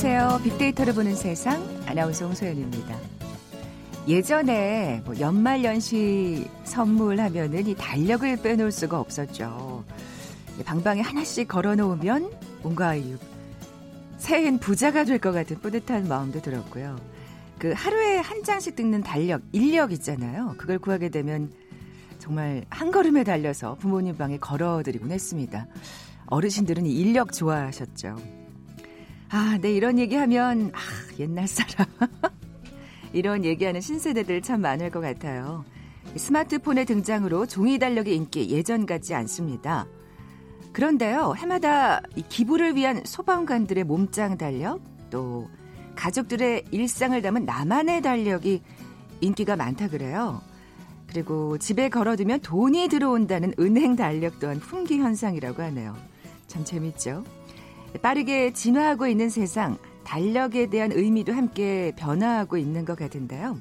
안녕하세요. 빅데이터를 보는 세상 아나운서 홍소연입니다. 예전에 뭐 연말 연시 선물하면은 이 달력을 빼놓을 수가 없었죠. 방방에 하나씩 걸어놓으면 뭔가 새해엔 부자가 될 것 같은 뿌듯한 마음도 들었고요. 그 하루에 한 장씩 뜯는 달력, 인력 있잖아요. 그걸 구하게 되면 정말 한 걸음에 달려서 부모님 방에 걸어드리곤 했습니다. 어르신들은 이 인력 좋아하셨죠. 아, 네, 이런 얘기하면, 아, 옛날 사람. 이런 얘기하는 신세대들 참 많을 것 같아요. 스마트폰의 등장으로 종이 달력의 인기 예전 같지 않습니다. 그런데요, 해마다 이 기부를 위한 소방관들의 몸짱 달력, 또 가족들의 일상을 담은 나만의 달력이 인기가 많다 그래요. 그리고 집에 걸어두면 돈이 들어온다는 은행 달력 또한 풍기 현상이라고 하네요. 참 재밌죠? 빠르게 진화하고 있는 세상, 달력에 대한 의미도 함께 변화하고 있는 것 같은데요.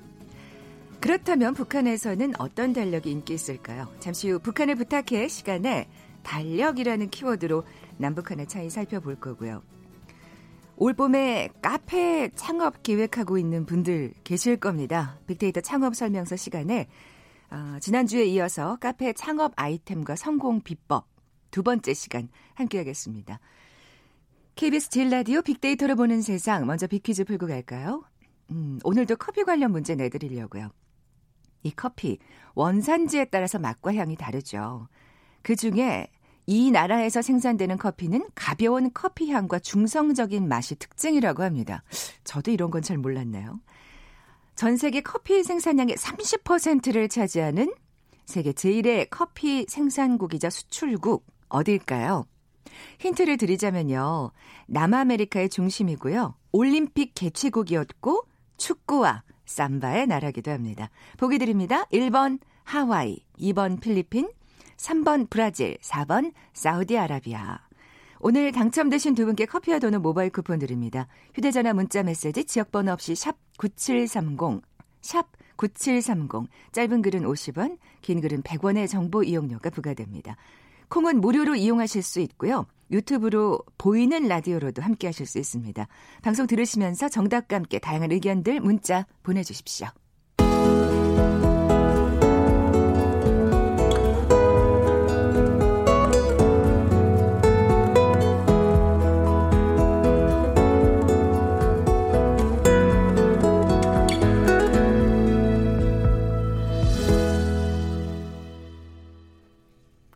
그렇다면 북한에서는 어떤 달력이 인기 있을까요? 잠시 후 북한을 부탁해 시간에 달력이라는 키워드로 남북한의 차이 살펴볼 거고요. 올 봄에 카페 창업 계획하고 있는 분들 계실 겁니다. 빅데이터 창업 설명서 시간에 어, 지난주에 이어서 카페 창업 아이템과 성공 비법 두 번째 시간 함께하겠습니다. KBS 질 라디오 빅데이터를 보는 세상 먼저 빅퀴즈 풀고 갈까요? 음, 오늘도 커피 관련 문제 내드리려고요. 이 커피 원산지에 따라서 맛과 향이 다르죠. 그 중에 이 나라에서 생산되는 커피는 가벼운 커피 향과 중성적인 맛이 특징이라고 합니다. 저도 이런 건 잘 몰랐네요. 전 세계 커피 생산량의 30%를 차지하는 세계 제1의 커피 생산국이자 수출국 어딜까요? 힌트를 드리자면요. 남아메리카의 중심이고요. 올림픽 개최국이었고 축구와 삼바의 나라기도 합니다. 보기 드립니다. 1번 하와이, 2번 필리핀, 3번 브라질, 4번 사우디아라비아. 오늘 당첨되신 두 분께 커피와 도는 모바일 쿠폰 드립니다. 휴대전화 문자 메시지 지역번호 없이 샵 9730, 샵 9730. 짧은 글은 50원, 긴 글은 100원의 정보 이용료가 부과됩니다. 콩은 무료로 이용하실 수 있고요. 유튜브로 보이는 라디오로도 함께 하실 수 있습니다. 방송 들으시면서 정답과 함께 다양한 의견들 문자 보내주십시오.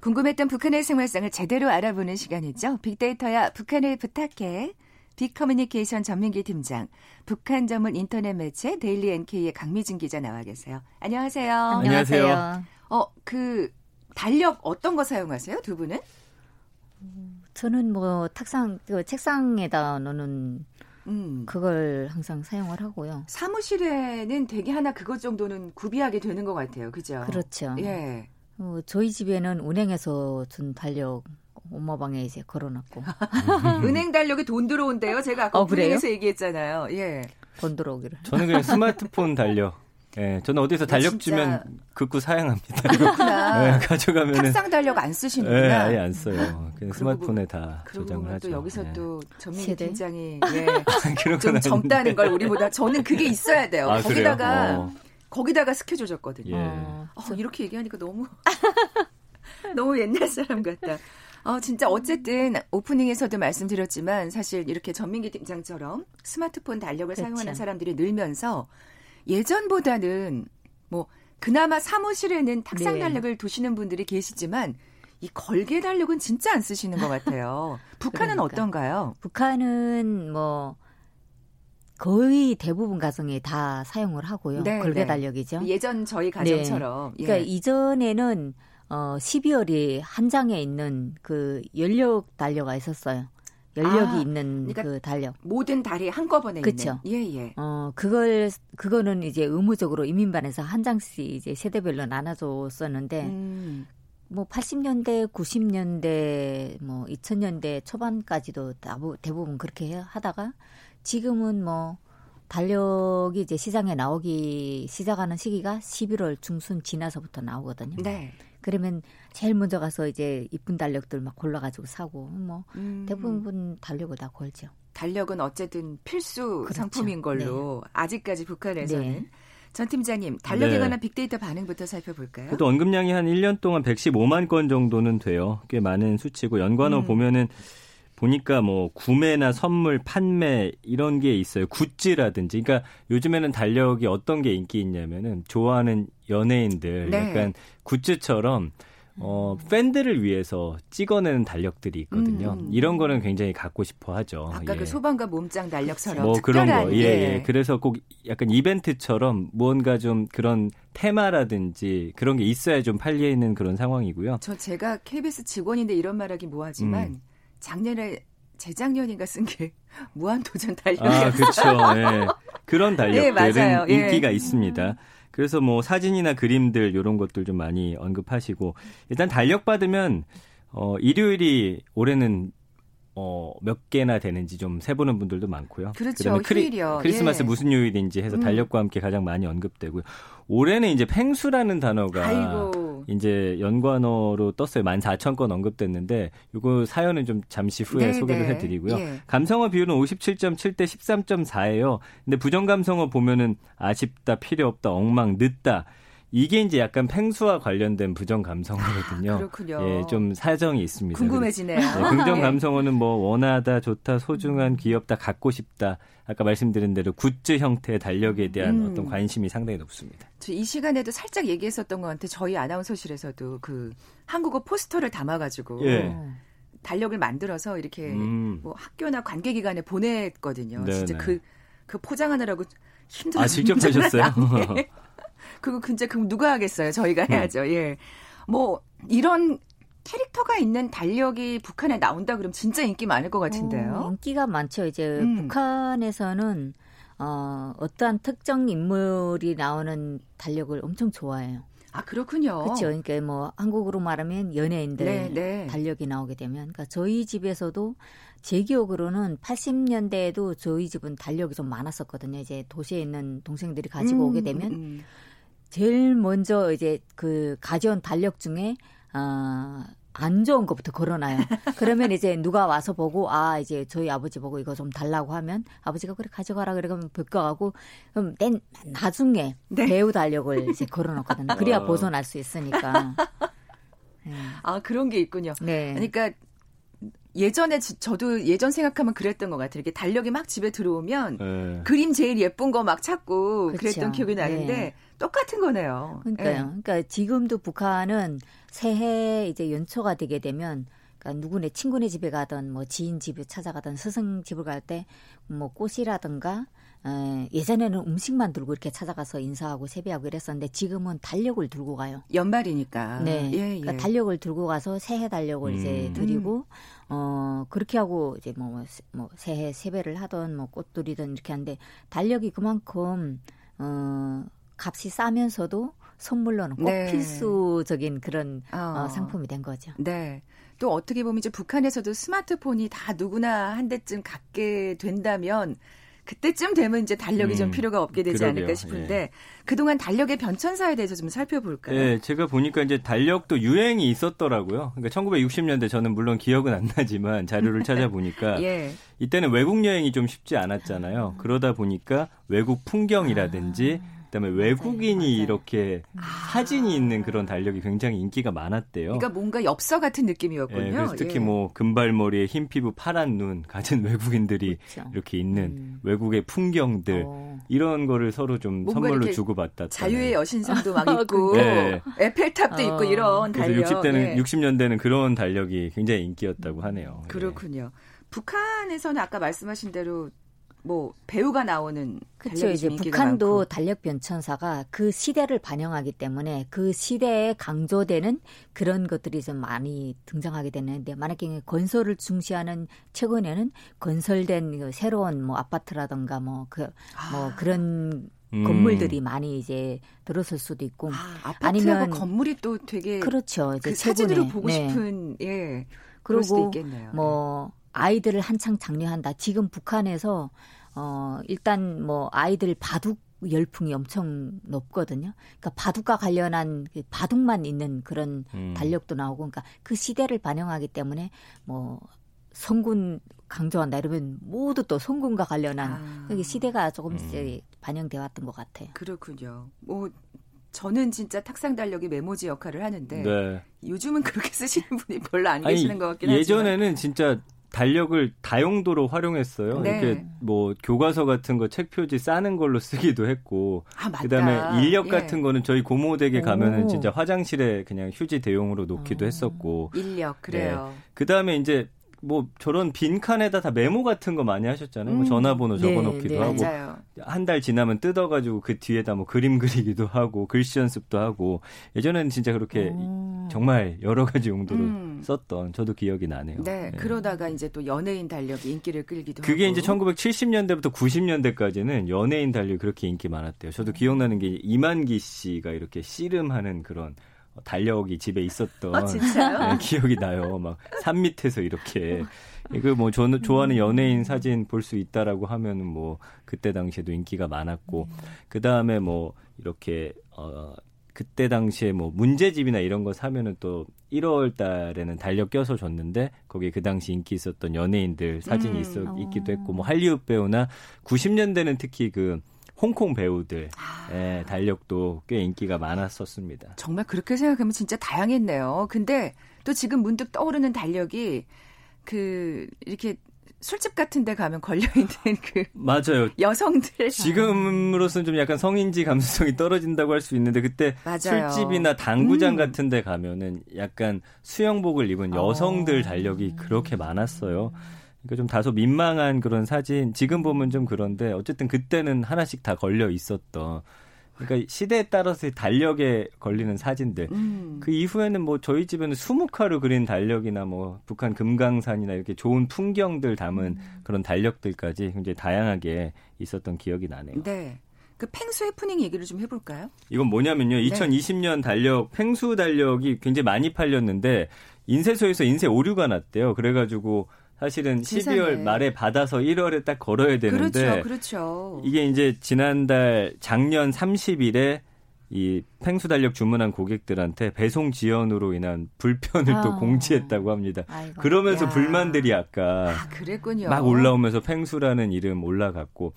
궁금했던 북한의 생활상을 제대로 알아보는 시간이죠. 빅데이터야 북한을 부탁해. 빅커뮤니케이션 전민기 팀장, 북한 전문 인터넷 매체 데일리 NK의 강미진 기자 나와 계세요. 안녕하세요. 안녕하세요. 어, 그 달력 어떤 거 사용하세요? 두 분은? 저는 뭐 탁상 그 책상에다 놓는 음. 그걸 항상 사용을 하고요. 사무실에는 되게 하나 그것 정도는 구비하게 되는 것 같아요. 그죠? 그렇죠. 예. 어, 저희 집에는 은행에서 준 달력 엄마 방에 이제 걸어놨고. 은행 달력에 돈 들어온대요. 제가 아까 어, 은행에서 얘기했잖아요. 예. 돈 들어오기를. 저는 그냥 스마트폰 달력. 예, 저는 어디서 달력 주면 극구 사양합니다. 그렇구나. 네, 가져가면 탁상 달력 안 쓰시는구나. 네, 아예 안 써요. 그냥 스마트폰에 다 저장을 하죠. 또 여기서 네. 또 전민기 팀장이 예, 좀 젊다는 걸 우리보다 저는 그게 있어야 돼요. 아, 거기다가 어. 거기다가 스케줄 줬거든요. 예. 어, 이렇게 얘기하니까 너무 너무 옛날 사람 같다. 어, 진짜 어쨌든 오프닝에서도 말씀드렸지만 사실 이렇게 전민기 팀장처럼 스마트폰 달력을 그렇죠. 사용하는 사람들이 늘면서 예전보다는 뭐 그나마 사무실에는 탁상 네. 달력을 두시는 분들이 계시지만 이 걸개 달력은 진짜 안 쓰시는 것 같아요. 북한은 그러니까. 어떤가요? 북한은 뭐 거의 대부분 가정에 다 사용을 하고요. 네, 걸개 네. 달력이죠. 예전 저희 가정처럼. 네. 그러니까 예. 이전에는 어 12월이 한 장에 있는 그 연력 달력가 있었어요. 연력이 아, 있는 그러니까 그 달력. 모든 달이 한꺼번에 그쵸? 있는. 예, 예. 어, 그걸 그거는 이제 의무적으로 이민반에서 한 장씩 이제 세대별로 나눠 줬었는데 음. 뭐 80년대, 90년대, 뭐 2000년대 초반까지도 대부분 그렇게 하다가 지금은 뭐 달력이 이제 시장에 나오기 시작하는 시기가 11월 중순 지나서부터 나오거든요. 네. 그러면 제일 먼저 가서 이제 이쁜 달력들 막 골라가지고 사고 뭐 음. 대부분 달력을 다 걸죠. 달력은 어쨌든 필수 그렇죠. 상품인 걸로 네. 아직까지 북한에서는 네. 전 팀장님, 달력에 네. 관한 빅데이터 반응부터 살펴볼까요? 그래도 언급량이 한 1년 동안 115만 건 정도는 돼요. 꽤 많은 수치고 연관어 음. 보면은 보니까 뭐 구매나 선물, 판매 이런 게 있어요. 굿즈라든지. 그러니까 요즘에는 달력이 어떤 게 인기 있냐면은 좋아하는 연예인들 네. 약간 굿즈처럼 어, 팬들을 위해서 찍어내는 달력들이 있거든요. 음. 이런 거는 굉장히 갖고 싶어 하죠. 아까 그 예. 그 소방과 몸짱 달력처럼. 뭐 그런 거. 예, 예, 예. 그래서 꼭 약간 이벤트처럼 무언가 좀 그런 테마라든지 그런 게 있어야 좀 팔리는 그런 상황이고요. 저 제가 KBS 직원인데 이런 말하기 뭐하지만 음. 작년에 재작년인가 쓴 게 무한도전 달력이었어요. 아, 그렇죠. 예. 그런 달력들은 예, 인기가 있습니다. 음. 그래서 뭐 사진이나 그림들 이런 것들 좀 많이 언급하시고 일단 달력 받으면 어 일요일이 올해는 어, 몇 개나 되는지 좀 세보는 분들도 많고요. 그렇죠. 크리, 휴일이요. 크리스마스 예. 무슨 요일인지 해서 음. 달력과 함께 가장 많이 언급되고요. 올해는 이제 팽수라는 단어가 아이고. 이제 연관어로 떴어요. 14,000건 언급됐는데 이거 사연은 좀 잠시 후에 네, 소개를 네. 해드리고요. 예. 감성어 비율은 57.7대 13.4예요. 근데 부정 감성어 보면은 아쉽다, 필요 없다, 엉망, 늦다. 이게 이제 약간 팽수와 관련된 부정 감성어거든요. 아, 그렇군요. 예, 좀 사정이 있습니다. 궁금해지네요. 네, 긍정 네. 감성어는 뭐 원하다, 좋다, 소중한, 귀엽다, 갖고 싶다. 아까 말씀드린 대로 굿즈 형태의 달력에 대한 음. 어떤 관심이 상당히 높습니다. 저이 시간에도 살짝 얘기했었던 것 같아. 저희 아나운서실에서도 그 한국어 포스터를 담아가지고 예. 달력을 만들어서 이렇게 음. 뭐 학교나 관계기관에 보냈거든요. 네네. 진짜 그, 그 포장하느라고 힘들어요. 아, 직접 하셨어요? 그거 진짜 그럼 누가 하겠어요? 저희가 음. 해야죠. 예. 뭐 이런 캐릭터가 있는 달력이 북한에 나온다 그러면 진짜 인기 많을 것 같은데요. 어, 인기가 많죠. 이제 음. 북한에서는 어, 어떠한 특정 인물이 나오는 달력을 엄청 좋아해요. 아 그렇군요. 그렇죠. 그러니까 뭐 한국으로 말하면 연예인들 네, 네. 달력이 나오게 되면, 그러니까 저희 집에서도 제 기억으로는 80년대에도 저희 집은 달력이 좀 많았었거든요. 이제 도시에 있는 동생들이 가지고 음, 오게 되면 음. 음. 제일 먼저 이제 그 가져온 달력 중에 어, 안 좋은 것부터 걸어놔요. 그러면 이제 누가 와서 보고 아 이제 저희 아버지 보고 이거 좀 달라고 하면 아버지가 그래 가져가라 그러면 벗겨가고 그럼 낸 나중에 네. 배우 달력을 이제 걸어놓거든요. 그래야 어. 벗어날 수 있으니까. 네. 아 그런 게 있군요. 네. 그러니까 예전에 저도 예전 생각하면 그랬던 것 같아요. 이렇게 달력이 막 집에 들어오면 네. 그림 제일 예쁜 거 막 찾고. 그랬던 기억이 나는데 네. 똑같은 거네요. 그러니까요. 네. 그러니까 지금도 북한은 새해 이제 연초가 되게 되면 그러니까 누구네 친구네 집에 가든 뭐 지인 집에 찾아가든 스승 집을 갈 때 뭐 꽃이라든가 에, 예전에는 음식만 들고 이렇게 찾아가서 인사하고 세배하고 이랬었는데 지금은 달력을 들고 가요. 연말이니까. 네. 예, 예. 그러니까 달력을 들고 가서 새해 달력을 음. 이제 드리고 어 그렇게 하고 이제 뭐, 뭐 새해 세배를 하던 뭐 꽃들이든 이렇게 하는데 달력이 그만큼 어 값이 싸면서도 선물로는 꼭 네. 필수적인 그런 어. 어, 상품이 된 거죠. 네. 또 어떻게 보면 이제 북한에서도 스마트폰이 다 누구나 한 대쯤 갖게 된다면 그때쯤 되면 이제 달력이 음, 좀 필요가 없게 되지 그러게요. 않을까 싶은데 예. 그동안 달력의 변천사에 대해서 좀 살펴볼까요? 예, 제가 보니까 이제 달력도 유행이 있었더라고요. 그러니까 1960년대 저는 물론 기억은 안 나지만 자료를 찾아보니까 예. 이때는 외국 여행이 좀 쉽지 않았잖아요. 그러다 보니까 외국 풍경이라든지 아. 그다음에 외국인이 맞아요. 이렇게 아. 사진이 있는 그런 달력이 굉장히 인기가 많았대요. 그러니까 뭔가 엽서 같은 느낌이었군요. 예, 그래서 특히 예. 뭐 금발머리에 흰 피부 파란 눈 가진 외국인들이 그렇죠. 이렇게 있는 음. 외국의 풍경들 어. 이런 거를 서로 좀 선물로 주고받다. 자유의 여신상도 막 있고 네. 에펠탑도 어. 있고 이런 달력. 그래서 60대는 예. 60년대는 그런 달력이 굉장히 인기였다고 하네요. 그렇군요. 예. 북한에서는 아까 말씀하신 대로 뭐 배우가 나오는 그렇죠. 이제 북한도 많고. 달력 변천사가 그 시대를 반영하기 때문에 그 시대에 강조되는 그런 것들이 좀 많이 등장하게 되는데 만약에 건설을 중시하는 최근에는 건설된 그 새로운 뭐 아파트라든가 뭐그뭐 그, 뭐 아. 그런 음. 건물들이 많이 이제 들어설 수도 있고 아, 아니면 건물이 또 되게 그렇죠. 이제 그 사진으로 보고 네. 싶은 예. 그리고 뭐 아이들을 한창 장려한다. 지금 북한에서 어 일단 뭐 아이들 바둑 열풍이 엄청 높거든요. 그러니까 바둑과 관련한 그 바둑만 있는 그런 음. 달력도 나오고, 그러니까 그 시대를 반영하기 때문에 뭐 성군 강조한다 이러면 모두 또 성군과 관련한 아. 시대가 조금씩 음. 반영돼 왔던 것 같아요. 그렇군요. 뭐 저는 진짜 탁상 달력이 메모지 역할을 하는데 네. 요즘은 그렇게 쓰시는 분이 별로 안 아니, 계시는 것 같긴 하지만 예전에는 진짜 달력을 다용도로 활용했어요. 네. 이렇게 뭐 교과서 같은 거 책 표지 싸는 걸로 쓰기도 했고 아, 그다음에 인력 예. 같은 거는 저희 고모 댁에 가면은 진짜 화장실에 그냥 휴지 대용으로 놓기도 오. 했었고 인력 그래요. 네. 그다음에 이제 뭐 저런 빈칸에다 다 메모 같은 거 많이 하셨잖아요. 뭐 음. 뭐 전화번호 네, 적어놓기도 네, 하고 한 달 지나면 뜯어가지고 그 뒤에다 뭐 그림 그리기도 하고 글씨 연습도 하고 예전에는 진짜 그렇게 오. 정말 여러 가지 용도로 음. 썼던 저도 기억이 나네요. 네, 네, 그러다가 이제 또 연예인 달력이 인기를 끌기도 그게 하고. 이제 1970년대부터 90년대까지는 연예인 달력이 그렇게 인기 많았대요. 저도 기억나는 게 이만기 씨가 이렇게 씨름하는 그런 달력이 집에 있었던 아, 네, 기억이 나요. 막 산 밑에서 이렇게 이거 뭐 저는 좋아하는 연예인 사진 볼 수 있다라고 하면은 뭐 그때 당시에도 인기가 많았고 음. 그 다음에 뭐 이렇게 어 그때 당시에 뭐 문제집이나 이런 거 사면은 또 1월 달에는 달력 껴서 줬는데 거기에 그 당시 인기 있었던 연예인들 사진이 음. 있어 있기도 했고 뭐 할리우드 배우나 90년대는 특히 그 홍콩 배우들 아. 예, 달력도 꽤 인기가 많았었습니다. 정말 그렇게 생각하면 진짜 다양했네요. 근데 또 지금 문득 떠오르는 달력이 그 이렇게 술집 같은 데 가면 걸려 있는 그 맞아요. 여성들 지금으로서는 좀 약간 성인지 감수성이 떨어진다고 할 수 있는데 그때 맞아요. 술집이나 당구장 음. 같은 데 가면은 약간 수영복을 입은 여성들 어. 달력이 그렇게 많았어요. 그러니까 좀 다소 민망한 그런 사진 지금 보면 좀 그런데 어쨌든 그때는 하나씩 다 걸려 있었던 그러니까 시대에 따라서 달력에 걸리는 사진들 음. 그 이후에는 뭐 저희 집에는 수묵화로 그린 달력이나 뭐 북한 금강산이나 이렇게 좋은 풍경들 담은 음. 그런 달력들까지 굉장히 다양하게 있었던 기억이 나네요. 네. 그 펭수 해프닝 얘기를 좀 해볼까요? 이건 뭐냐면요. 2020년 달력 펭수 달력이 굉장히 많이 팔렸는데 인쇄소에서 인쇄 오류가 났대요. 그래가지고 사실은 세상에. 12월 말에 받아서 1월에 딱 걸어야 되는데 그렇죠, 그렇죠. 이게 이제 지난달 작년 30일에 이 팽수 달력 주문한 고객들한테 배송 지연으로 인한 불편을 아. 또 공지했다고 합니다. 아이고. 그러면서 야. 불만들이 아까 아. 막 올라오면서 팽수라는 이름 올라갔고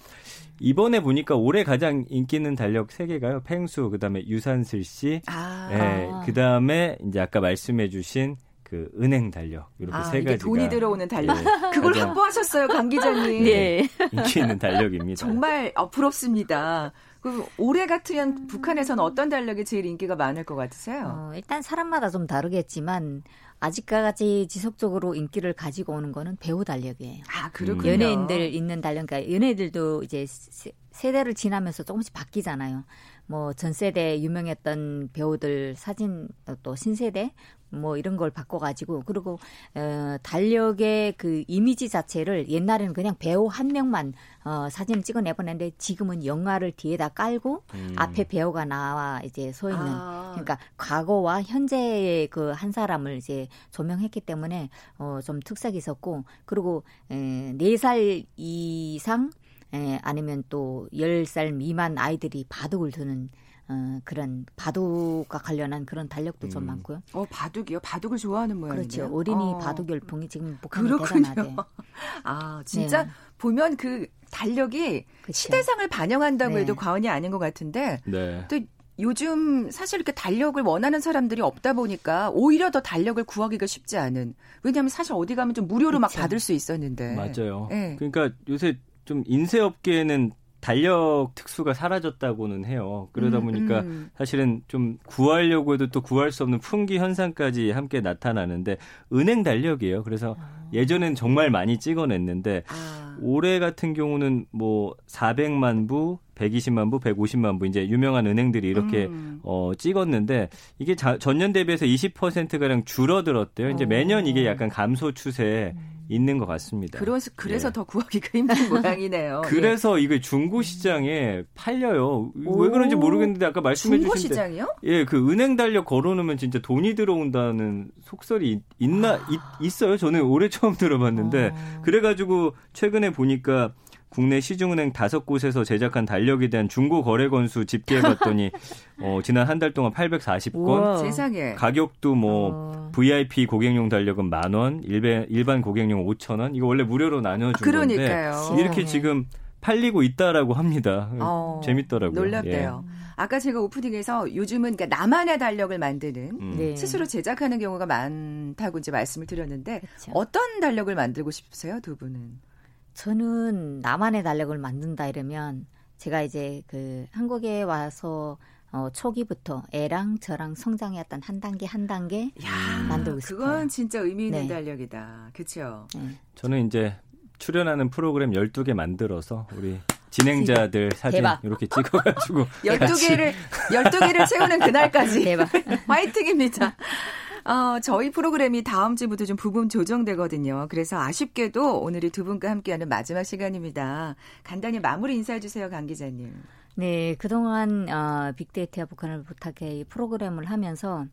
이번에 보니까 올해 가장 인기 있는 달력 3개가요. 팽수, 그다음에 유산슬 씨, 아. 네, 그다음에 이제 아까 말씀해 주신 그 은행 달력 이렇게 아, 세 가지가 돈이 들어오는 달력 예, 그걸 확보하셨어요 강 기자님. 네. 인기 있는 달력입니다. 정말 어, 부럽습니다. 그 올해 같으면 북한에서는 어떤 달력이 제일 인기가 많을 것 같으세요? 어, 일단 사람마다 좀 다르겠지만 아직까지 지속적으로 인기를 가지고 오는 거는 배우 달력이에요. 아 그렇군요. 연예인들 있는 달력, 그러니까 연예인들도 이제 세대를 지나면서 조금씩 바뀌잖아요. 뭐 전 세대 유명했던 배우들 사진 또 신세대 뭐 이런 걸 바꿔가지고 그리고 어, 달력의 그 이미지 자체를 옛날에는 그냥 배우 한 명만 어, 사진을 찍어내보냈는데 지금은 영화를 뒤에다 깔고 음. 앞에 배우가 나와 이제 서 있는 아. 그러니까 과거와 현재의 그 한 사람을 이제 조명했기 때문에 어, 좀 특색이 있었고 그리고 에, 4살 이상 에, 아니면 또 10살 미만 아이들이 바둑을 두는 어, 그런 바둑과 관련한 그런 달력도 음. 좀 많고요. 어, 바둑이요? 바둑을 좋아하는 모양이에요. 그렇죠. 어린이 어. 바둑 열풍이 지금 북한에 대단하대. 아, 진짜 네. 보면 그 달력이 그쵸. 시대상을 반영한다고 네. 해도 과언이 아닌 것 같은데 네. 또 요즘 사실 이렇게 달력을 원하는 사람들이 없다 보니까 오히려 더 달력을 구하기가 쉽지 않은. 왜냐하면 사실 어디 가면 좀 무료로 그쵸. 막 받을 수 있었는데. 맞아요. 네. 그러니까 요새 좀 인쇄업계는 달력 특수가 사라졌다고는 해요. 그러다 음, 보니까 음. 사실은 좀 구하려고 해도 또 구할 수 없는 풍기 현상까지 함께 나타나는데 은행 달력이에요. 그래서 아. 예전엔 정말 많이 찍어냈는데 아. 올해 같은 경우는 뭐 400만 부, 120만 부, 150만 부 이제 유명한 은행들이 이렇게 음. 어 찍었는데 이게 자, 전년 대비해서 20% 가량 줄어들었대요. 이제 매년 이게 약간 감소 추세 음. 있는 것 같습니다. 그래서 그래서 예. 더 구하기가 힘든 모양이네요. 그래서 예. 이게 중고 시장에 팔려요. 오. 왜 그런지 모르겠는데 아까 말씀해 주신 중고 시장이요? 예, 그 은행 달력 걸어놓으면 진짜 돈이 들어온다는 속설이 있나 아. 있, 어요 저는 올해 처음 들어봤는데 아. 그래가지고 최근에 보니까 국내 시중은행 다섯 곳에서 제작한 달력에 대한 중고 거래 건수 집계해 봤더니 어, 지난 한 달 동안 840건. 세상에. 가격도 뭐 어. VIP 고객용 달력은 만 원, 일반 일반 고객용 5천 원. 이거 원래 무료로 나눠준 아, 그러니까요. 건데 이렇게 지금 팔리고 있다라고 합니다. 어, 재밌더라고요. 놀랍대요. 예. 아까 제가 오프닝에서 요즘은 그러니까 나만의 달력을 만드는 음. 네. 스스로 제작하는 경우가 많다고 이제 말씀을 드렸는데 그렇죠. 어떤 달력을 만들고 싶으세요, 두 분은? 저는 나만의 달력을 만든다 이러면 제가 이제 그 한국에 와서 어, 초기부터 애랑 저랑 성장했던 한 단계 한 단계 야, 만들고 싶어요. 그건 진짜 의미 있는 네. 달력이다. 그렇죠? 네. 저는 이제 출연하는 프로그램 12개 만들어서 우리 진행자들 사진 대박. 이렇게 찍어가지고 12개를 12개를 채우는 그날까지 대박. 화이팅입니다. 어, 저희 프로그램이 다음 주부터 좀 부분 조정되거든요. 그래서 아쉽게도 오늘이 두 분과 함께하는 마지막 시간입니다. 간단히 마무리 인사해 주세요, 강 기자님. 네, 그동안 어, 빅데이터와 북한을 부탁해 이 프로그램을 하면서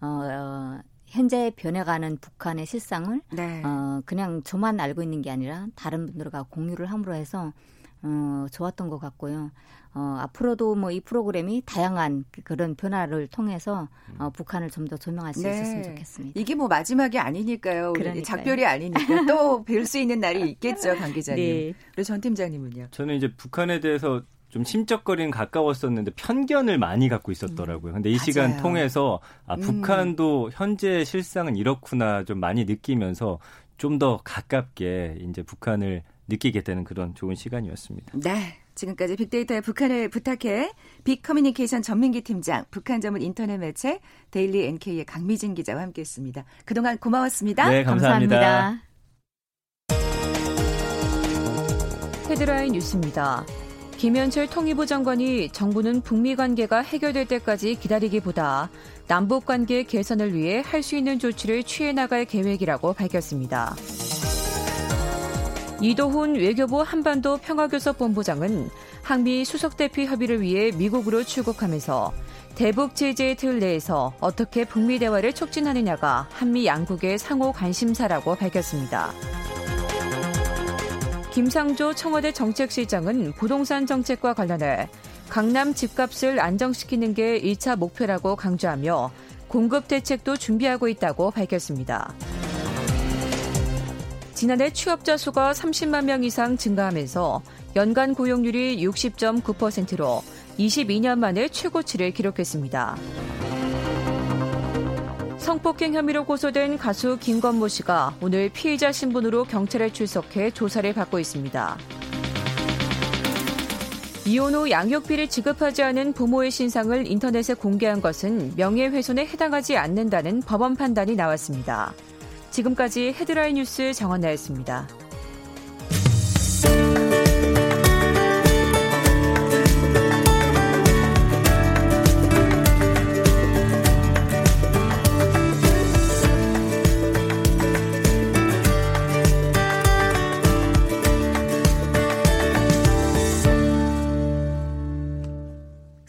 어, 어 현재 변해가는 북한의 실상을 네. 어, 그냥 저만 알고 있는 게 아니라 다른 분들과 공유를 함으로 해서 어, 좋았던 것 같고요. 어, 앞으로도 뭐 이 프로그램이 다양한 그, 그런 변화를 통해서 어, 북한을 좀 더 조명할 수 네. 있었으면 좋겠습니다. 이게 뭐 마지막이 아니니까요. 우리 작별이 아니니까 또 뵐 수 있는 날이 있겠죠, 강 기자님. 네. 그리고 전 팀장님은요. 저는 이제 북한에 대해서 좀 심적거리는 가까웠었는데 편견을 많이 갖고 있었더라고요. 근데 이 맞아요. 시간 통해서 아, 음. 북한도 현재 실상은 이렇구나 좀 많이 느끼면서 좀 더 가깝게 이제 북한을 느끼게 되는 그런 좋은 시간이었습니다. 네. 지금까지 빅데이터의 북한을 부탁해 빅커뮤니케이션 전민기 팀장, 북한 전문 인터넷 매체 데일리 NK의 강미진 기자와 함께했습니다. 그동안 고마웠습니다. 네, 감사합니다. 감사합니다. 헤드라인 뉴스입니다. 김현철 통일부 장관이 정부는 북미 관계가 해결될 때까지 기다리기보다 남북 관계 개선을 위해 할 수 있는 조치를 취해 나갈 계획이라고 밝혔습니다. 이도훈 외교부 한반도 평화교섭본부장은 항미 수석대표 협의를 위해 미국으로 출국하면서 대북 제재의 틀 내에서 어떻게 북미 대화를 촉진하느냐가 한미 양국의 상호 관심사라고 밝혔습니다. 김상조 청와대 정책실장은 부동산 정책과 관련해 강남 집값을 안정시키는 게 1차 목표라고 강조하며 공급 대책도 준비하고 있다고 밝혔습니다. 지난해 취업자 수가 30만 명 이상 증가하면서 연간 고용률이 60.9%로 22년 만에 최고치를 기록했습니다. 성폭행 혐의로 고소된 가수 김건모 씨가 오늘 피해자 신분으로 경찰에 출석해 조사를 받고 있습니다. 이혼 후 양육비를 지급하지 않은 부모의 신상을 인터넷에 공개한 것은 명예훼손에 해당하지 않는다는 법원 판단이 나왔습니다. 지금까지 헤드라인 뉴스 정원나였습니다.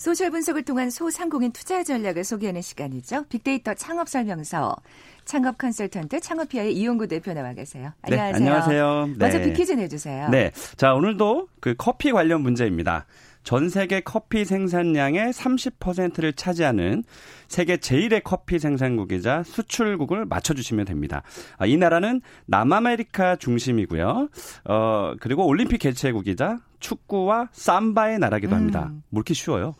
소셜 분석을 통한 소상공인 투자 전략을 소개하는 시간이죠. 빅데이터 창업 설명서. 창업 컨설턴트 창업피아의 이용구 대표 나와 계세요. 안녕하세요. 네, 안녕하세요. 먼저 네. 빅퀴즈 내주세요. 네. 자, 오늘도 그 커피 관련 문제입니다. 전 세계 커피 생산량의 30%를 차지하는 세계 제일의 커피 생산국이자 수출국을 맞춰주시면 됩니다. 아, 이 나라는 남아메리카 중심이고요. 어, 그리고 올림픽 개최국이자 축구와 삼바의 나라기도 합니다. 음. 뭐 이렇게 쉬워요.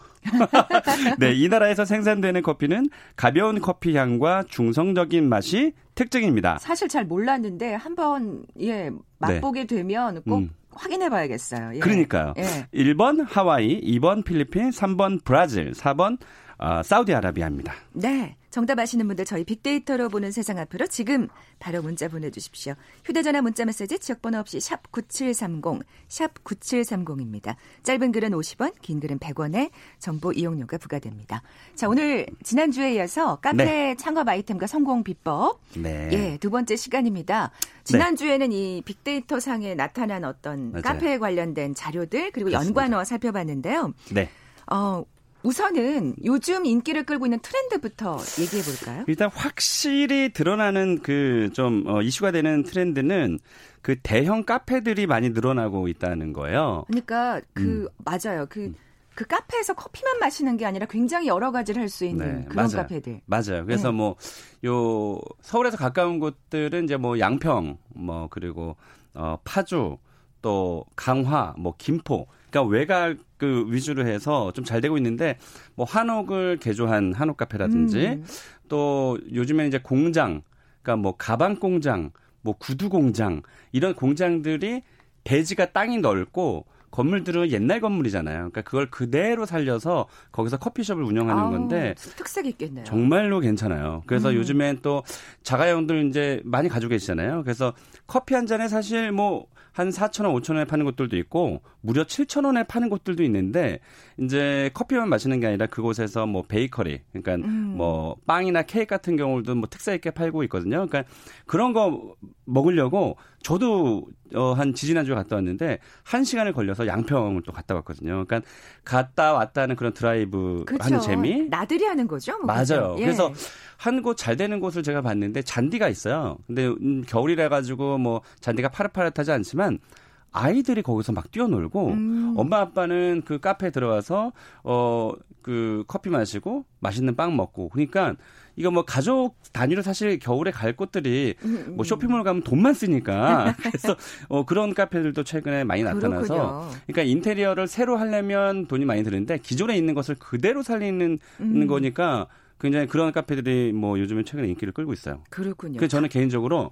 네, 이 나라에서 생산되는 커피는 가벼운 커피 향과 중성적인 맛이 특징입니다. 사실 잘 몰랐는데 한번 예 맛보게 네. 되면 꼭 음. 확인해 봐야겠어요. 예. 그러니까요. 예. 1번 하와이, 2번 필리핀, 3번 브라질, 4번 어, 사우디아라비아입니다. 네. 정답 아시는 분들 저희 빅데이터로 보는 세상 앞으로 지금 바로 문자 보내주십시오. 휴대전화 문자 메시지 지역번호 없이 샵 9730, 샵 9730입니다. 짧은 글은 50원, 긴 글은 100원에 정보 이용료가 부과됩니다. 자, 오늘 지난주에 이어서 카페 네. 창업 아이템과 성공 비법. 네. 예, 두 번째 시간입니다. 지난주에는 네. 이 빅데이터 상에 나타난 어떤 맞아요. 카페에 관련된 자료들 그리고 그렇습니다. 연관어 살펴봤는데요. 네. 어, 우선은 요즘 인기를 끌고 있는 트렌드부터 얘기해 볼까요? 일단 확실히 드러나는 그좀 어, 이슈가 되는 트렌드는 그 대형 카페들이 많이 늘어나고 있다는 거예요. 그러니까 그 음. 맞아요. 그 음. 그 카페에서 커피만 마시는 게 아니라 굉장히 여러 가지를 할 수 있는 네, 그런 맞아요. 카페들. 맞아요. 그래서 네. 뭐요 서울에서 가까운 곳들은 이제 뭐 양평 뭐 그리고 어 파주 또 강화 뭐 김포 그러니까 외곽 그 위주로 해서 좀 잘 되고 있는데 뭐 한옥을 개조한 한옥 카페라든지 음. 또 요즘에 이제 공장 그러니까 뭐 가방 공장 뭐 구두 공장 이런 공장들이 대지가 땅이 넓고 건물들은 옛날 건물이잖아요. 그러니까 그걸 그대로 살려서 거기서 커피숍을 운영하는 아, 건데 특색 있겠네요. 정말로 괜찮아요. 그래서 음. 요즘엔 또 자가용들 이제 많이 가지고 계시잖아요. 그래서 커피 한 잔에 사실 뭐 한 4천 원, 5천 원에 파는 곳들도 있고 무려 7천 원에 파는 곳들도 있는데 이제 커피만 마시는 게 아니라 그곳에서 뭐 베이커리, 그러니까 음. 뭐 빵이나 케이크 같은 경우도 뭐 특색 있게 팔고 있거든요. 그러니까 그런 거 먹으려고 저도 어, 한 지지난주에 갔다 왔는데 한 시간을 걸려서 양평을 또 갔다 왔거든요. 그러니까 갔다 왔다는 그런 드라이브 그렇죠. 하는 재미. 나들이 하는 거죠. 뭐 맞아요. 예. 그래서 한 곳 잘 되는 곳을 제가 봤는데 잔디가 있어요. 근데 음, 겨울이라 가지고 뭐 잔디가 파릇파릇하지 않지만 아이들이 거기서 막 뛰어놀고 음. 엄마 아빠는 그 카페에 들어와서 어 그 커피 마시고 맛있는 빵 먹고 그러니까 이거 뭐 가족 단위로 사실 겨울에 갈 곳들이 음, 음. 뭐 쇼핑몰 가면 돈만 쓰니까 그래서 어 그런 카페들도 최근에 많이 나타나서 그렇군요. 그러니까 인테리어를 새로 하려면 돈이 많이 드는데 기존에 있는 것을 그대로 살리는 음. 거니까 굉장히 그런 카페들이 뭐 요즘에 최근에 인기를 끌고 있어요. 그렇군요. 그래서 저는 개인적으로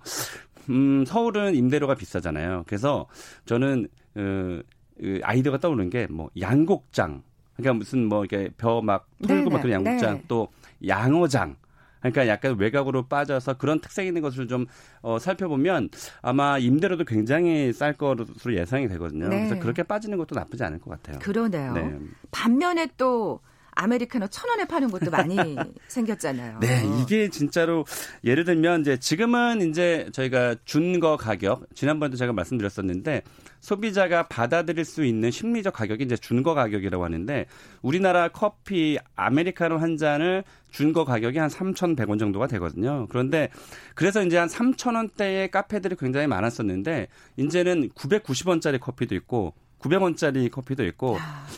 음 서울은 임대료가 비싸잖아요. 그래서 저는 어, 그 아이디어가 떠오르는 게 뭐 양곡장 그러니까 무슨 뭐 이렇게 벼 막 털고 막 그런 양곡장 네. 또 양어장 그러니까 약간 외곽으로 빠져서 그런 특색 있는 것을 좀 어, 살펴보면 아마 임대료도 굉장히 쌀 것으로 예상이 되거든요. 네. 그래서 그렇게 빠지는 것도 나쁘지 않을 것 같아요. 그러네요. 네. 반면에 또 아메리카노 천 원에 파는 것도 많이 생겼잖아요. 네, 이게 진짜로 예를 들면 이제 지금은 이제 저희가 준거 가격 지난번에도 제가 말씀드렸었는데 소비자가 받아들일 수 있는 심리적 가격이 이제 준거 가격이라고 하는데 우리나라 커피 아메리카노 한 잔을 준거 가격이 한 3,100원 정도가 되거든요. 그런데 그래서 이제 한 3,000원대의 카페들이 굉장히 많았었는데 이제는 990원짜리 커피도 있고 900원짜리 커피도 있고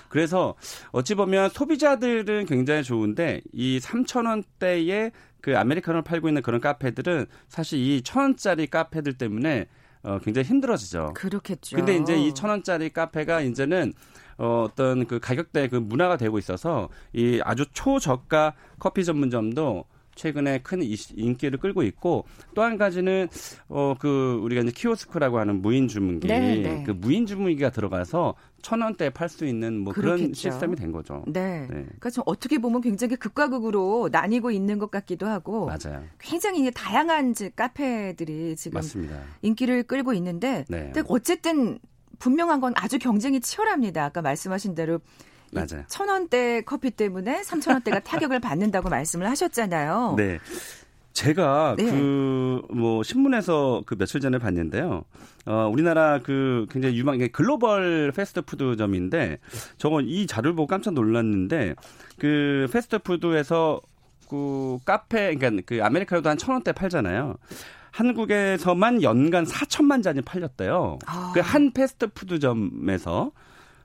그래서 어찌 보면 소비자들은 굉장히 좋은데 이 3,000원대의 그 아메리카노를 팔고 있는 그런 카페들은 사실 이 1,000원짜리 카페들 때문에 어, 굉장히 힘들어지죠. 그렇겠죠. 근데 이제 이 천 원짜리 카페가 이제는 어, 어떤 그 가격대 그 문화가 되고 있어서 이 아주 초저가 커피 전문점도 최근에 큰 인기를 끌고 있고 또 한 가지는 어 그 우리가 이제 키오스크라고 하는 무인 주문기 네, 네. 그 무인 주문기가 들어가서 천 원대에 팔 수 있는 뭐 그렇겠죠. 그런 시스템이 된 거죠. 네. 네. 그러니까 좀 어떻게 보면 굉장히 극과 극으로 나뉘고 있는 것 같기도 하고 맞아요. 굉장히 다양한 카페들이 지금 맞습니다. 인기를 끌고 있는데 네. 어쨌든 분명한 건 아주 경쟁이 치열합니다. 아까 말씀하신 대로 맞아요. 천 원대 커피 때문에 삼천 원대가 타격을 받는다고 말씀을 하셨잖아요. 네. 제가 네. 그뭐 신문에서 그 며칠 전에 봤는데요. 어 우리나라 그 굉장히 유망 글로벌 패스트푸드점인데 저건 이 자료를 보고 깜짝 놀랐는데 그 패스트푸드에서 그 카페 그러니까 그 아메리카노도 한 천 원대 팔잖아요. 한국에서만 연간 4천만 잔이 팔렸대요. 아. 그한 패스트푸드점에서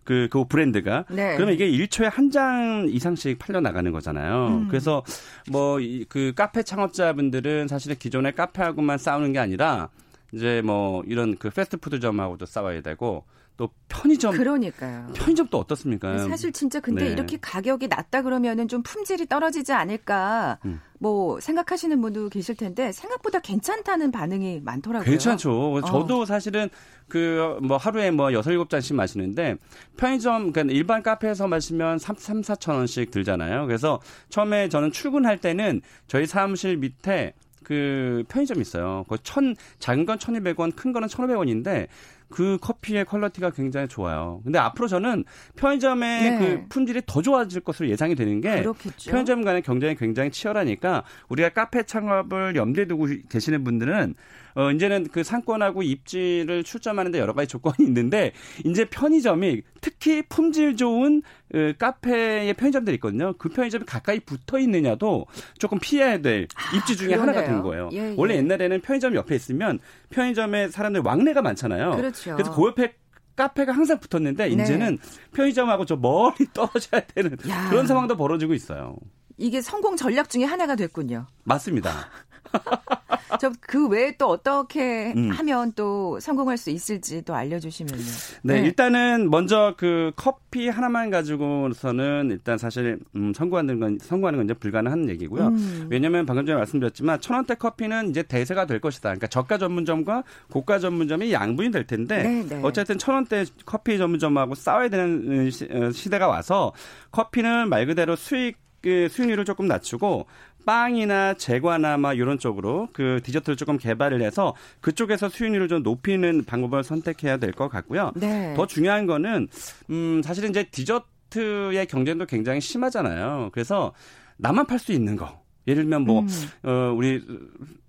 그, 그 브랜드가. 네. 그러면 이게 1초에 한 장 이상씩 팔려 나가는 거잖아요. 음. 그래서 뭐, 그 카페 창업자분들은 사실은 기존의 카페하고만 싸우는 게 아니라 이제 뭐 이런 그 패스트푸드점하고도 싸워야 되고 또 편의점 그러니까요. 편의점도 어떻습니까? 사실 진짜 근데 네. 이렇게 가격이 낮다 그러면은 좀 품질이 떨어지지 않을까 음. 뭐 생각하시는 분도 계실 텐데 생각보다 괜찮다는 반응이 많더라고요. 괜찮죠. 어. 저도 사실은 그 뭐 하루에 뭐 여섯 일곱 잔씩 마시는데 편의점 그러니까 일반 카페에서 마시면 3, 3 4천 원씩 들잖아요. 그래서 처음에 저는 출근할 때는 저희 사무실 밑에 그 편의점 있어요. 그 천, 작은 건 1,200원, 큰 거는 1,500원인데 그 커피의 퀄리티가 굉장히 좋아요. 근데 앞으로 저는 편의점의 네. 그 품질이 더 좋아질 것으로 예상이 되는 게 그렇겠죠. 편의점 간의 경쟁이 굉장히 치열하니까 우리가 카페 창업을 염두에 두고 계시는 분들은 어, 이제는 그 상권하고 입지를 출점하는데 여러 가지 조건이 있는데 이제 편의점이 특히 품질 좋은 그 카페의 편의점들이 있거든요. 그 편의점이 가까이 붙어 있느냐도 조금 피해야 될 아, 입지 중에 아, 하나가 된 거예요. 예, 예. 원래 옛날에는 편의점 옆에 있으면 편의점에 사람들 왕래가 많잖아요. 그렇죠. 그래서 그 옆에 카페가 항상 붙었는데 네. 이제는 편의점하고 저 멀리 떨어져야 되는 야. 그런 상황도 벌어지고 있어요. 이게 성공 전략 중에 하나가 됐군요. 맞습니다. 저그 외에 또 어떻게 음. 하면 또 성공할 수 있을지 또 알려주시면요. 네, 네, 일단은 먼저 그 커피 하나만 가지고서는 일단 사실 음, 성공하는 건 성공하는 건 이제 불가능한 얘기고요. 음. 왜냐하면 방금 전에 말씀드렸지만 천 원대 커피는 이제 대세가 될 것이다. 그러니까 저가 전문점과 고가 전문점이 양분이 될 텐데 네, 네. 어쨌든 천 원대 커피 전문점하고 싸워야 되는 어, 시대가 와서 커피는 말 그대로 수익 그 수익률을 조금 낮추고 빵이나 제과나 막 이런 쪽으로 그 디저트를 조금 개발을 해서 그쪽에서 수익률을 좀 높이는 방법을 선택해야 될 것 같고요. 네. 더 중요한 거는 음 사실은 이제 디저트의 경쟁도 굉장히 심하잖아요. 그래서 나만 팔 수 있는 거. 예를 들면 뭐 음. 어, 우리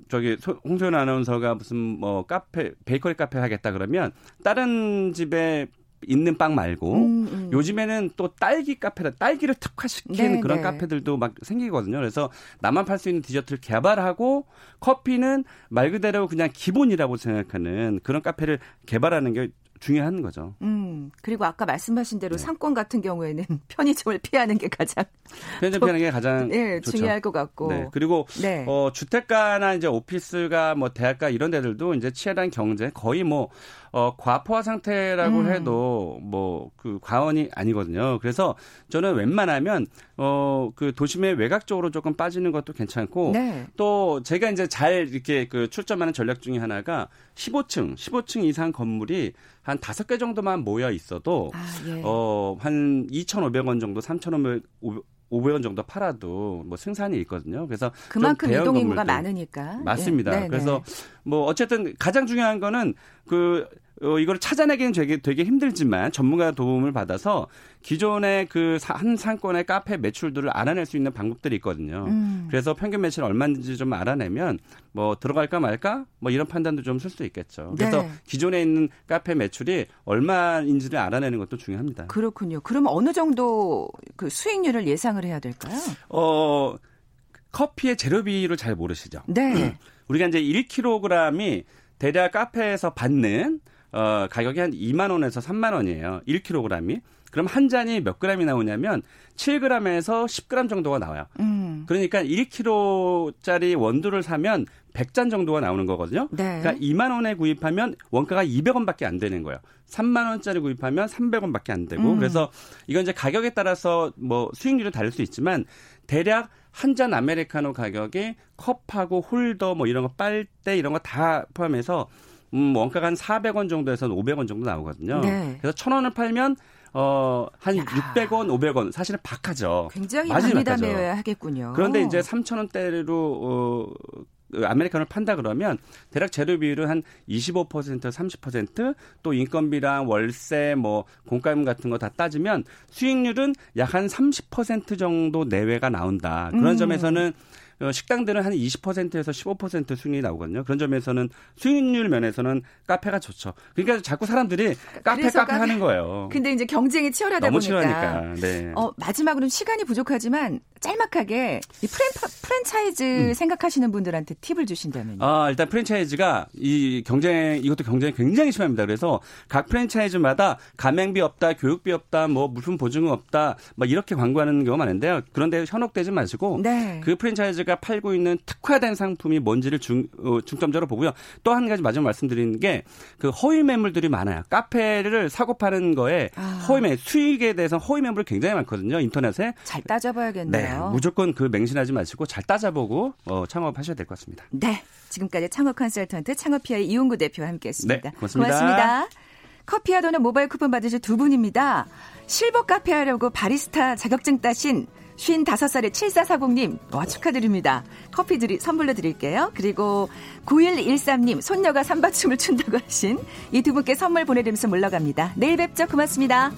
저기 홍소연 아나운서가 무슨 뭐 카페 베이커리 카페 하겠다 그러면 다른 집에 있는 빵 말고 음, 음. 요즘에는 또 딸기 카페다 딸기를 특화시킨 네, 그런 네. 카페들도 막 생기거든요. 그래서 나만 팔 수 있는 디저트를 개발하고 커피는 말 그대로 그냥 기본이라고 생각하는 그런 카페를 개발하는 게 중요한 거죠. 음, 그리고 아까 말씀하신 대로 네. 상권 같은 경우에는 편의점을 피하는 게 가장 편의점 피하는 게 가장 네, 중요할 것 같고. 네. 그리고 네. 어, 주택가나 이제 오피스가 뭐 대학가 이런 데들도 이제 치열한 경제 거의 뭐 어, 과포화 상태라고 음. 해도 뭐 그 과언이 아니거든요. 그래서 저는 웬만하면 어, 그 도심의 외곽 쪽으로 조금 빠지는 것도 괜찮고 네. 또 제가 이제 잘 이렇게 그 출점하는 전략 중에 하나가 15층, 15층 이상 건물이 한 다섯 개 정도만 모여 있어도 아, 예. 어, 한 2,500원 정도, 3,500 500원 정도 팔아도 뭐 생산이 있거든요. 그래서 그만큼 이동 인구가 많으니까 맞습니다. 예. 그래서 뭐 어쨌든 가장 중요한 거는 그 어, 이걸 찾아내기는 되게, 되게 힘들지만 전문가 도움을 받아서 기존의 그 한 상권의 카페 매출들을 알아낼 수 있는 방법들이 있거든요. 음. 그래서 평균 매출 얼마인지 좀 알아내면 뭐 들어갈까 말까 뭐 이런 판단도 좀 쓸 수 있겠죠. 그래서 네. 기존에 있는 카페 매출이 얼마인지를 알아내는 것도 중요합니다. 그렇군요. 그럼 어느 정도 그 수익률을 예상을 해야 될까요? 어, 커피의 재료비를 잘 모르시죠? 네. 우리가 이제 1kg이 대략 카페에서 받는 어, 가격이 한 2만 원에서 3만 원이에요. 1kg이. 그럼 한 잔이 몇 g이 나오냐면 7g에서 10g 정도가 나와요. 음. 그러니까 1kg짜리 원두를 사면 100잔 정도가 나오는 거거든요. 네. 그러니까 2만 원에 구입하면 원가가 200원밖에 안 되는 거예요. 3만 원짜리 구입하면 300원밖에 안 되고 음. 그래서 이건 이제 가격에 따라서 뭐 수익률은 다를 수 있지만 대략 한 잔 아메리카노 가격이 컵하고 홀더 뭐 이런 거 빨대 이런 거 다 포함해서 음, 원가가 한 400원 정도에서 500원 정도 나오거든요. 네. 그래서 1000원을 팔면 어, 한 야. 600원, 500원. 사실은 박하죠. 굉장히 많이 담해야 하겠군요. 그런데 이제 3,000원대로, 어, 그 아메리카노를 판다 그러면 대략 재료 비율은 한 25% 30%또 인건비랑 월세 뭐 공과금 같은 거 다 따지면 수익률은 약 한 30% 정도 내외가 나온다. 그런 음. 점에서는 어, 식당들은 한 20%에서 15% 수익이 나오거든요. 그런 점에서는 수익률 면에서는 카페가 좋죠. 그러니까 자꾸 사람들이 카페 카페 카페 하는 거예요. 근데 이제 경쟁이 치열하다 너무 보니까. 치열하니까. 네. 어, 마지막으로 시간이 부족하지만 짤막하게 이 프랜, 프랜 차이즈 음. 생각하시는 분들한테 팁을 주신다면요. 아, 일단 프랜차이즈가 이 경쟁 이것도 경쟁이 굉장히 심합니다. 그래서 각 프랜차이즈마다 가맹비 없다, 교육비 없다, 뭐 물품 보증금 없다, 막 이렇게 광고하는 경우가 많은데요. 그런데 현혹되지 마시고 네. 그 프랜차이즈 프랜차이즈가 팔고 있는 특화된 상품이 뭔지를 중, 어, 중점적으로 보고요. 또 한 가지 마지막 말씀드리는 게 그 허위 매물들이 많아요. 카페를 사고 파는 거에 아. 허위 매 수익에 대해서 허위 매물이 굉장히 많거든요. 인터넷에. 잘 따져봐야겠네요. 네, 무조건 그 맹신하지 마시고 잘 따져보고 어, 창업하셔야 될 것 같습니다. 네. 지금까지 창업 컨설턴트 창업피아의 이용구 대표와 함께했습니다. 네, 고맙습니다. 고맙습니다. 커피와 도넛 모바일 쿠폰 받으실 두 분입니다. 실버 카페 하려고 바리스타 자격증 따신 55살의 7440님, 와, 축하드립니다. 커피 드리, 선물로 드릴게요. 그리고 9113님, 손녀가 삼바춤을 춘다고 하신 이 두 분께 선물 보내드리면서 물러갑니다. 내일 뵙죠. 고맙습니다.